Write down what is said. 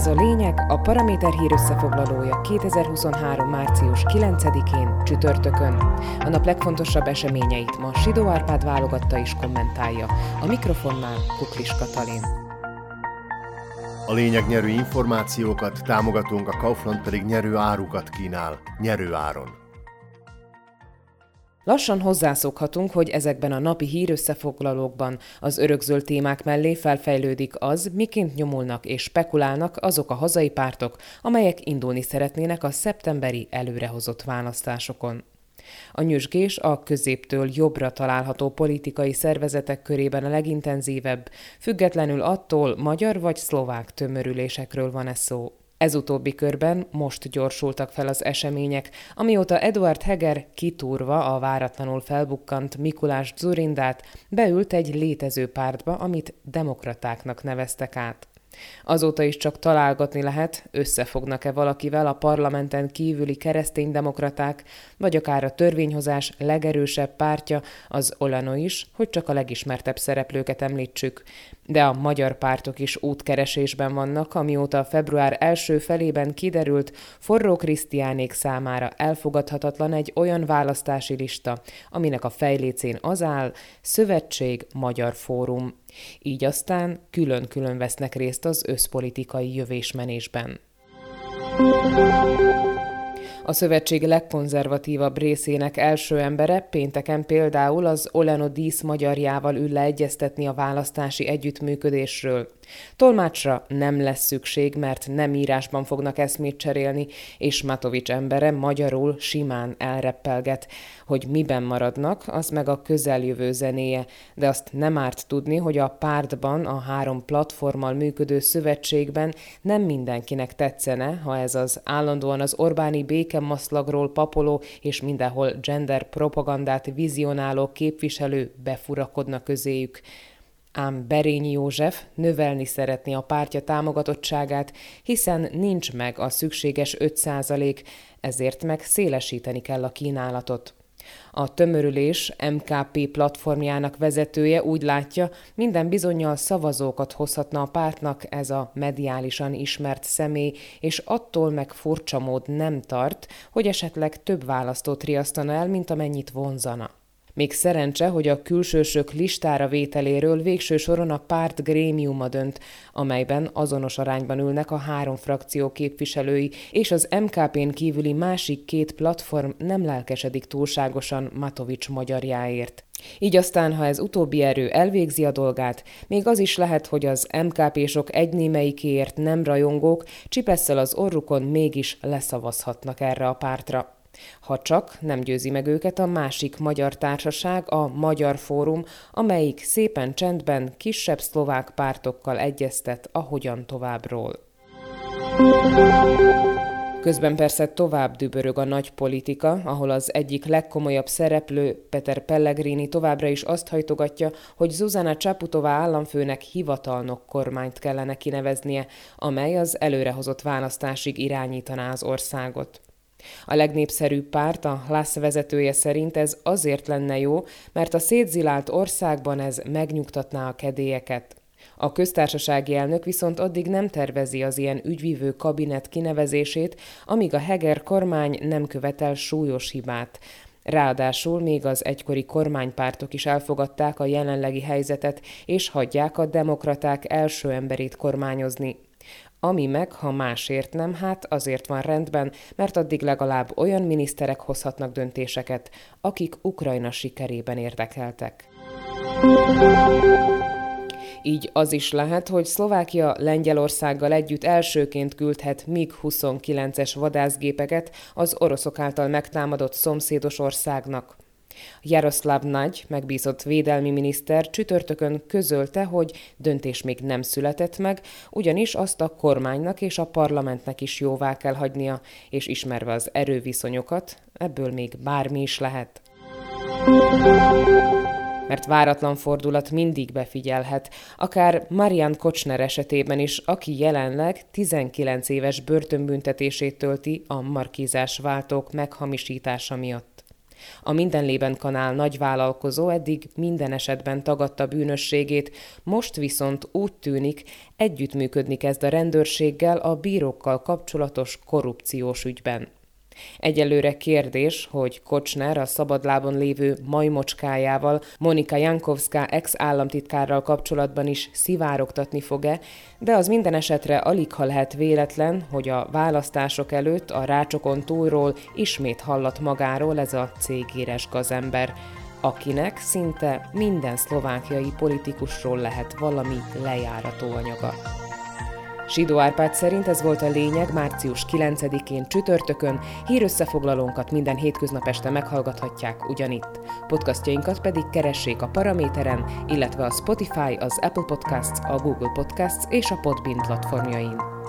Ez a lényeg a Paraméter hír összefoglalója 2023. március 9-én csütörtökön. A nap legfontosabb eseményeit ma Sidó Árpád válogatta és kommentálja. A mikrofonnál Kuklis Katalin. A lényeg nyerő információkat, támogatunk, a Kaufland pedig nyerő árukat kínál, nyerő áron. Lassan hozzászokhatunk, hogy ezekben a napi hírösszefoglalókban az örökzöld témák mellé felfejlődik az, miként nyomulnak és spekulálnak azok a hazai pártok, amelyek indulni szeretnének a szeptemberi előrehozott választásokon. A nyüzsgés a középtől jobbra található politikai szervezetek körében a legintenzívebb, függetlenül attól magyar vagy szlovák tömörülésekről van ez szó. Ez utóbbi körben most gyorsultak fel az események, amióta Eduard Heger kitúrva a váratlanul felbukkant Mikulás Zurindát beült egy létező pártba, amit demokratáknak neveztek át. Azóta is csak találgatni lehet, összefognak-e valakivel a parlamenten kívüli kereszténydemokraták, vagy akár a törvényhozás legerősebb pártja, az Olano is, hogy csak a legismertebb szereplőket említsük. De a magyar pártok is útkeresésben vannak, amióta a február első felében kiderült, Forró Krisztiánék számára elfogadhatatlan egy olyan választási lista, aminek a fejlécén az áll, Szövetség Magyar Fórum. Így aztán külön-külön vesznek részt az összpolitikai jövésmenésben. A szövetség legkonzervatívabb részének első embere pénteken például az Oleno Dísz magyarjával ül le egyeztetni a választási együttműködésről. Tolmácsra nem lesz szükség, mert nem írásban fognak eszmét cserélni, és Matovics embere magyarul simán elreppelget. Hogy miben maradnak, az meg a közeljövő zenéje, de azt nem árt tudni, hogy a pártban, a három platformmal működő szövetségben nem mindenkinek tetszene, ha ez az állandóan az Orbáni békemaszlagról papoló és mindenhol gender propagandát vizionáló képviselő befurakodna közéjük. Ám Berényi József növelni szeretné a pártja támogatottságát, hiszen nincs meg a szükséges 5% ezért meg szélesíteni kell a kínálatot. A tömörülés MKP platformjának vezetője úgy látja, minden bizonyal szavazókat hozhatna a pártnak ez a mediálisan ismert személy, és attól meg furcsa mód nem tart, hogy esetleg több választót riasztana el, mint amennyit vonzana. Még szerencse, hogy a külsősök listára vételéről végső soron a párt grémiuma dönt, amelyben azonos arányban ülnek a három frakció képviselői, és az MKP-n kívüli másik két platform nem lelkesedik túlságosan Matovics magyarjáért. Így aztán, ha ez utóbbi erő elvégzi a dolgát, még az is lehet, hogy az MKP-sok egynémeikéért nem rajongók csipesszel az orrukon mégis leszavazhatnak erre a pártra. Ha csak nem győzi meg őket a másik magyar társaság, a Magyar Fórum, amelyik szépen csendben kisebb szlovák pártokkal egyeztet a hogyan továbbról. Közben persze tovább dübörög a nagy politika, ahol az egyik legkomolyabb szereplő, Peter Pellegrini továbbra is azt hajtogatja, hogy Zuzana Csaputová államfőnek hivatalnok kormányt kellene kineveznie, amely az előrehozott választásig irányítaná az országot. A legnépszerűbb párt, a LASZ vezetője szerint ez azért lenne jó, mert a szétzilált országban ez megnyugtatná a kedélyeket. A köztársasági elnök viszont addig nem tervezi az ilyen ügyvívő kabinet kinevezését, amíg a Heger kormány nem követel súlyos hibát. Ráadásul még az egykori kormánypártok is elfogadták a jelenlegi helyzetet, és hagyják a demokraták első emberét kormányozni. Ami meg, ha másért nem, hát azért van rendben, mert addig legalább olyan miniszterek hozhatnak döntéseket, akik Ukrajna sikerében érdekeltek. Így az is lehet, hogy Szlovákia Lengyelországgal együtt elsőként küldhet MiG-29-es vadászgépeket az oroszok által megtámadott szomszédos országnak. Jaroszláv Nagy, megbízott védelmi miniszter csütörtökön közölte, hogy döntés még nem született meg, ugyanis azt a kormánynak és a parlamentnek is jóvá kell hagynia, és ismerve az erőviszonyokat, ebből még bármi is lehet mert váratlan fordulat mindig befigyelhet, akár Marian Kocsner esetében is, aki jelenleg 19 éves börtönbüntetését tölti a markízás váltók meghamisítása miatt. A Mindenlében kanál nagyvállalkozó eddig minden esetben tagadta bűnösségét, most viszont úgy tűnik, együttműködni kezd a rendőrséggel a bírókkal kapcsolatos korrupciós ügyben. Egyelőre kérdés, hogy Kocsner a szabadlábon lévő majmocskájával, Monika Jankovská ex-államtitkárral kapcsolatban is szivárogtatni fog-e, de az minden esetre alig ha lehet véletlen, hogy a választások előtt a rácsokon túlról ismét hallat magáról ez a cégéres gazember, akinek szinte minden szlovákiai politikusról lehet valami lejárató anyaga. Sidó Árpád szerint ez volt a lényeg március 9-én csütörtökön, hírösszefoglalónkat minden hétköznap este meghallgathatják ugyanitt. Podcastjainkat pedig keressék a Paraméteren, illetve a Spotify, az Apple Podcasts, a Google Podcasts és a Podbean platformjain.